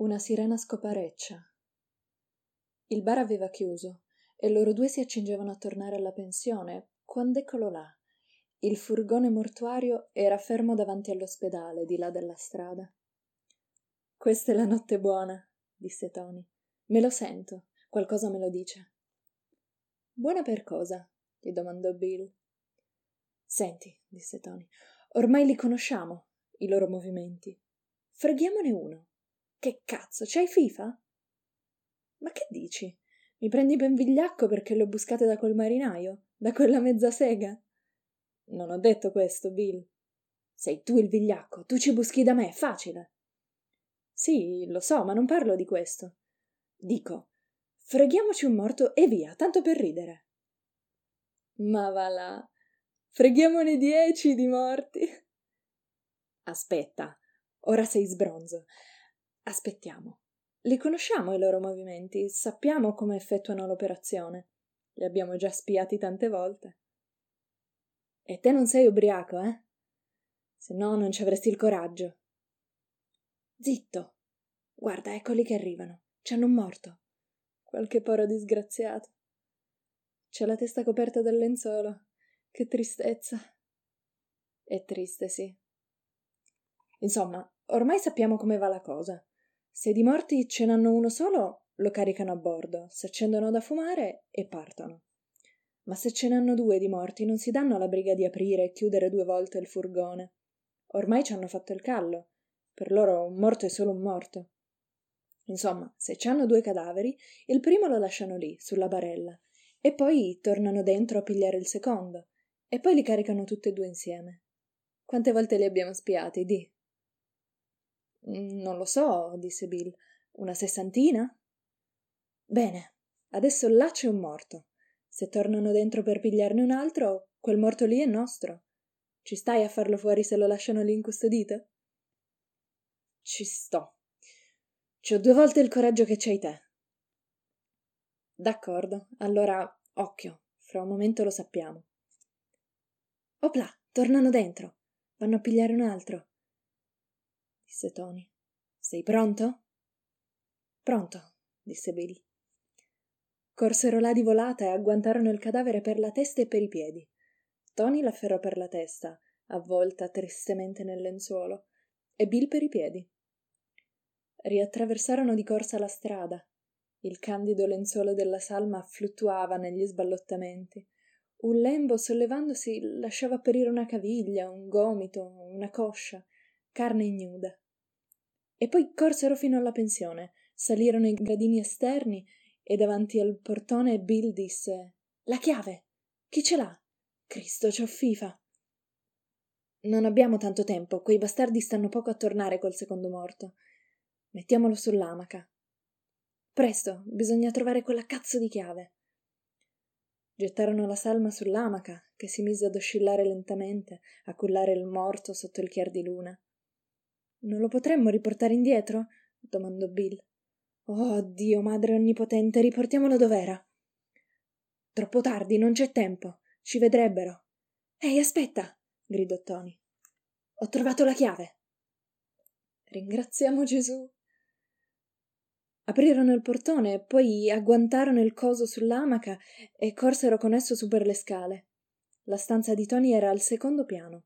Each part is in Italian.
Una sirena scopareccia. Il bar aveva chiuso e loro due si accingevano a tornare alla pensione quando eccolo là. Il furgone mortuario era fermo davanti all'ospedale, di là della strada. Questa è la notte buona, disse Tony. Me lo sento, qualcosa me lo dice. Buona per cosa? gli domandò Bill. Senti, disse Tony, ormai li conosciamo, i loro movimenti. Freghiamone uno. Che cazzo, c'hai FIFA? Ma che dici? Mi prendi ben vigliacco perché le ho buscate da quel marinaio? Da quella mezza sega? Non ho detto questo, Bill. Sei tu il vigliacco, tu ci buschi da me, facile. Sì, lo so, ma non parlo di questo. Dico, freghiamoci un morto e via, tanto per ridere. Ma va là, freghiamone dieci di morti. Aspetta, ora sei sbronzo. Aspettiamo. Li conosciamo i loro movimenti, sappiamo come effettuano l'operazione. Li abbiamo già spiati tante volte. E te non sei ubriaco, eh? Se no non ci avresti il coraggio. Zitto. Guarda, eccoli che arrivano. Ci hanno morto. Qualche poro disgraziato. C'è la testa coperta dal lenzuolo. Che tristezza. È triste, sì. Insomma, ormai sappiamo come va la cosa. Se di morti ce n'hanno uno solo, lo caricano a bordo, si accendono da fumare e partono. Ma se ce n'hanno due di morti, non si danno la briga di aprire e chiudere due volte il furgone. Ormai ci hanno fatto il callo. Per loro un morto è solo un morto. Insomma, se ci hanno due cadaveri, il primo lo lasciano lì, sulla barella, e poi tornano dentro a pigliare il secondo, e poi li caricano tutti e due insieme. Quante volte li abbiamo spiati, di? Mm, non lo so, disse Bill. Una sessantina? Bene, adesso là c'è un morto. Se tornano dentro per pigliarne un altro, quel morto lì è nostro. Ci stai a farlo fuori se lo lasciano lì incustodito? Ci sto. C'ho due volte il coraggio che c'hai te. D'accordo, allora occhio, fra un momento lo sappiamo. Opla, tornano dentro. Vanno a pigliare un altro disse Tony. Sei pronto? Pronto, disse Bill. Corsero là di volata e agguantarono il cadavere per la testa e per i piedi. Tony l'afferrò per la testa, avvolta tristemente nel lenzuolo, e Bill per i piedi. Riattraversarono di corsa la strada. Il candido lenzuolo della salma fluttuava negli sballottamenti. Un lembo sollevandosi lasciava apparire una caviglia, un gomito, una coscia carne ignuda. E poi corsero fino alla pensione, salirono i gradini esterni e davanti al portone Bill disse La chiave! Chi ce l'ha? Cristo, c'ho fifa! Non abbiamo tanto tempo, quei bastardi stanno poco a tornare col secondo morto. Mettiamolo sull'amaca. Presto, bisogna trovare quella cazzo di chiave. Gettarono la salma sull'amaca, che si mise ad oscillare lentamente, a cullare il morto sotto il chiar di luna. Non lo potremmo riportare indietro? domandò Bill. Oh Dio, madre onnipotente, riportiamolo dov'era. Troppo tardi, non c'è tempo. Ci vedrebbero. Ehi, aspetta! gridò Tony. Ho trovato la chiave. Ringraziamo Gesù. Aprirono il portone, poi agguantarono il coso sull'amaca e corsero con esso su per le scale. La stanza di Tony era al secondo piano.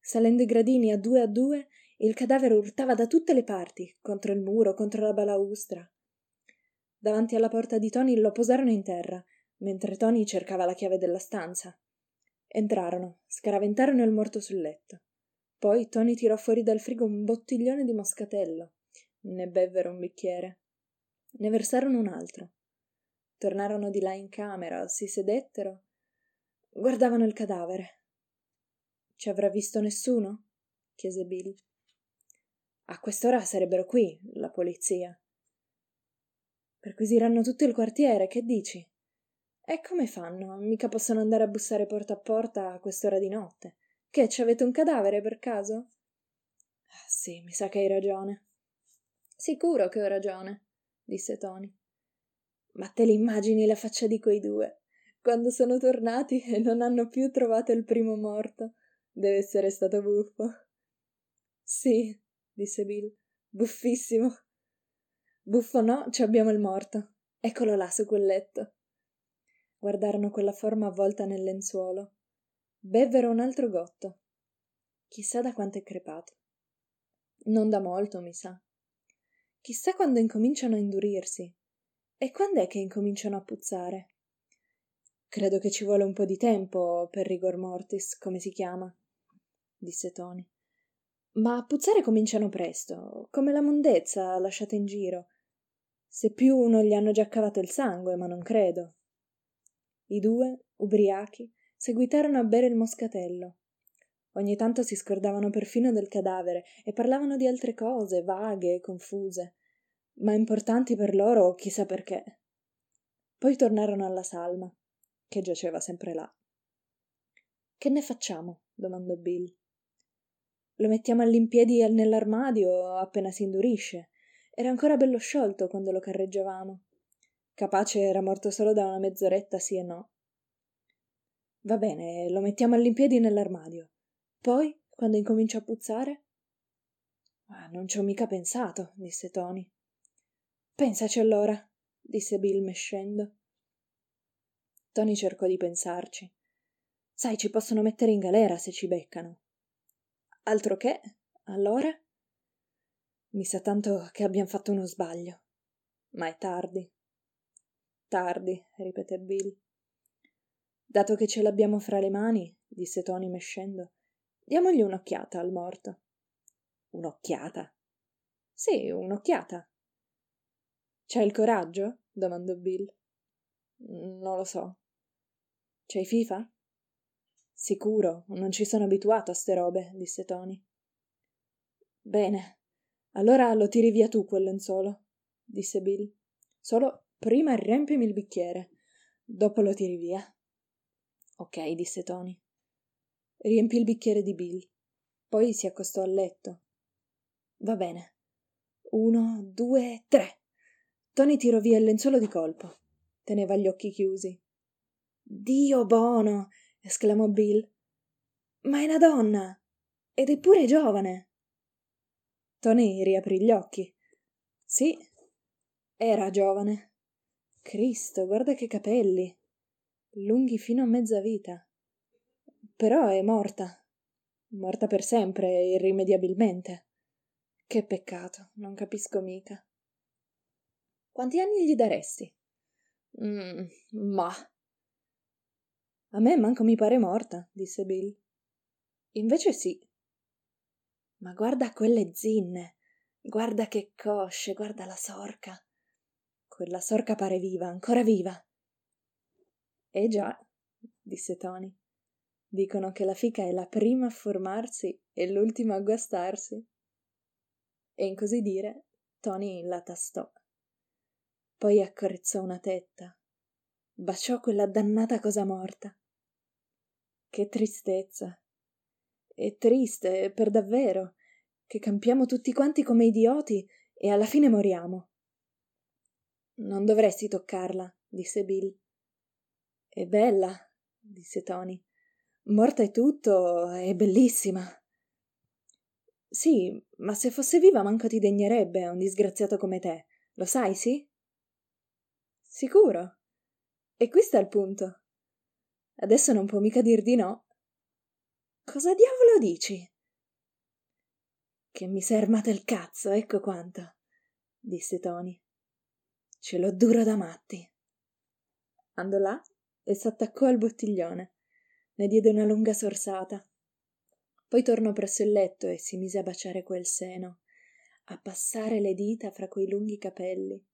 Salendo i gradini a due a due, il cadavere urtava da tutte le parti, contro il muro, contro la balaustra. Davanti alla porta di Tony lo posarono in terra, mentre Tony cercava la chiave della stanza. Entrarono, scaraventarono il morto sul letto. Poi Tony tirò fuori dal frigo un bottiglione di moscatello. Ne bevvero un bicchiere. Ne versarono un altro. Tornarono di là in camera, si sedettero. Guardavano il cadavere. Ci avrà visto nessuno? chiese Bill. A quest'ora sarebbero qui, la polizia. Perquisiranno tutto il quartiere, che dici? E come fanno? Mica possono andare a bussare porta a porta a quest'ora di notte. Che, ci avete un cadavere per caso? Ah, sì, mi sa che hai ragione. Sicuro che ho ragione, disse Tony. Ma te l'immagini la faccia di quei due, quando sono tornati e non hanno più trovato il primo morto? Deve essere stato buffo. Sì, disse Bill. Buffissimo. Buffo no, ci abbiamo il morto. Eccolo là su quel letto. Guardarono quella forma avvolta nel lenzuolo. Bevvero un altro gotto. Chissà da quanto è crepato. Non da molto, mi sa. Chissà quando incominciano a indurirsi. E quando è che incominciano a puzzare? Credo che ci vuole un po' di tempo per rigor mortis, come si chiama, disse Tony. Ma a puzzare cominciano presto, come la mondezza lasciata in giro. Se più non gli hanno già cavato il sangue, ma non credo. I due, ubriachi, seguitarono a bere il moscatello. Ogni tanto si scordavano perfino del cadavere e parlavano di altre cose, vaghe e confuse, ma importanti per loro chissà perché. Poi tornarono alla salma, che giaceva sempre là. Che ne facciamo? domandò Bill. Lo mettiamo all'impiedi nell'armadio appena si indurisce. Era ancora bello sciolto quando lo carreggiavamo. Capace era morto solo da una mezz'oretta, sì e no. Va bene, lo mettiamo all'impiedi nell'armadio. Poi, quando incomincia a puzzare? Ah, non ci ho mica pensato, disse Tony. Pensaci allora, disse Bill mescendo. Tony cercò di pensarci. Sai, ci possono mettere in galera se ci beccano. Altro che, allora? Mi sa tanto che abbiamo fatto uno sbaglio. Ma è tardi. Tardi, ripeté Bill. Dato che ce l'abbiamo fra le mani, disse Tony mescendo, diamogli un'occhiata al morto. Un'occhiata? Sì, un'occhiata. C'hai il coraggio? domandò Bill. Non lo so. C'hai FIFA? Sicuro, non ci sono abituato a ste robe, disse Tony. Bene, allora lo tiri via tu quel lenzuolo, disse Bill. Solo prima riempimi il bicchiere, dopo lo tiri via. Ok, disse Tony. Riempì il bicchiere di Bill. Poi si accostò al letto. Va bene. Uno, due, tre. Tony tirò via il lenzuolo di colpo. Teneva gli occhi chiusi. Dio buono! Esclamò Bill. Ma è una donna! Ed è pure giovane! Tony riaprì gli occhi. Sì, era giovane. Cristo, guarda che capelli! Lunghi fino a mezza vita. Però è morta. Morta per sempre, irrimediabilmente. Che peccato, non capisco mica. Quanti anni gli daresti? Mm, ma a me manco mi pare morta, disse Bill. Invece sì. Ma guarda quelle zinne, guarda che cosce, guarda la sorca. Quella sorca pare viva, ancora viva. Eh già, disse Tony. Dicono che la fica è la prima a formarsi e l'ultima a guastarsi. E in così dire, Tony la tastò. Poi accarezzò una tetta, baciò quella dannata cosa morta. Che tristezza. È triste, per davvero, che campiamo tutti quanti come idioti e alla fine moriamo. Non dovresti toccarla, disse Bill. È bella, disse Tony. Morta e tutto, è bellissima. Sì, ma se fosse viva manco ti degnerebbe un disgraziato come te. Lo sai, sì? Sicuro? E qui sta il punto. Adesso non può mica dir di no. Cosa diavolo dici? Che mi sei armata il cazzo, ecco quanto, disse Tony. Ce l'ho duro da matti. Andò là e s'attaccò al bottiglione. Ne diede una lunga sorsata. Poi tornò presso il letto e si mise a baciare quel seno, a passare le dita fra quei lunghi capelli.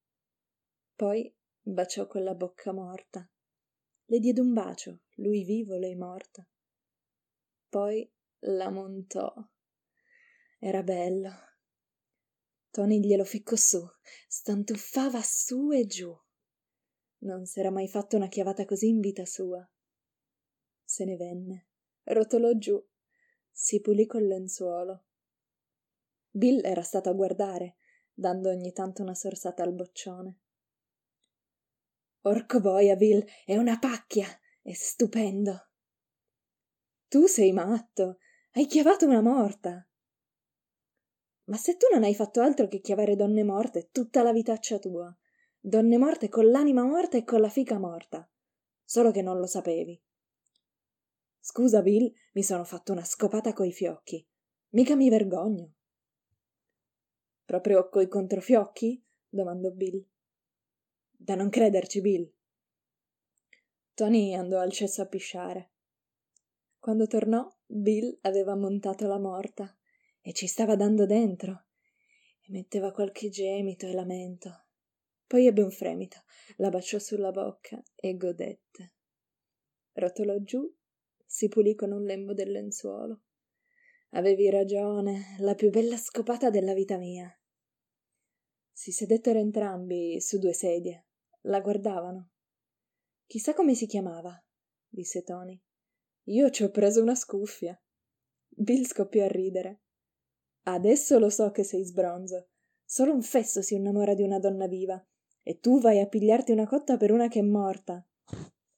Poi baciò quella bocca morta. Le diede un bacio, lui vivo, lei morta. Poi la montò. Era bello. Tony glielo ficcò su, stantuffava su e giù. Non s'era mai fatto una chiavata così in vita sua. Se ne venne, rotolò giù, si pulì col lenzuolo. Bill era stato a guardare, dando ogni tanto una sorsata al boccione. Orco boia, Bill, è una pacchia! È stupendo! Tu sei matto! Hai chiavato una morta! Ma se tu non hai fatto altro che chiavare donne morte tutta la vitaccia tua, donne morte con l'anima morta e con la fica morta, solo che non lo sapevi. Scusa, Bill, mi sono fatto una scopata coi fiocchi. Mica mi vergogno. Proprio coi controfiocchi? domandò Bill. Da non crederci, Bill. Tony andò al cesso a pisciare. Quando tornò, Bill aveva montato la morta e ci stava dando dentro. Emetteva qualche gemito e lamento. Poi ebbe un fremito, la baciò sulla bocca e godette. Rotolò giù, si pulì con un lembo del lenzuolo. Avevi ragione, la più bella scopata della vita mia. Si sedettero entrambi su due sedie, la guardavano. Chissà come si chiamava, disse Tony. Io ci ho preso una scuffia. Bill scoppiò a ridere. Adesso lo so che sei sbronzo. Solo un fesso si innamora di una donna viva. E tu vai a pigliarti una cotta per una che è morta.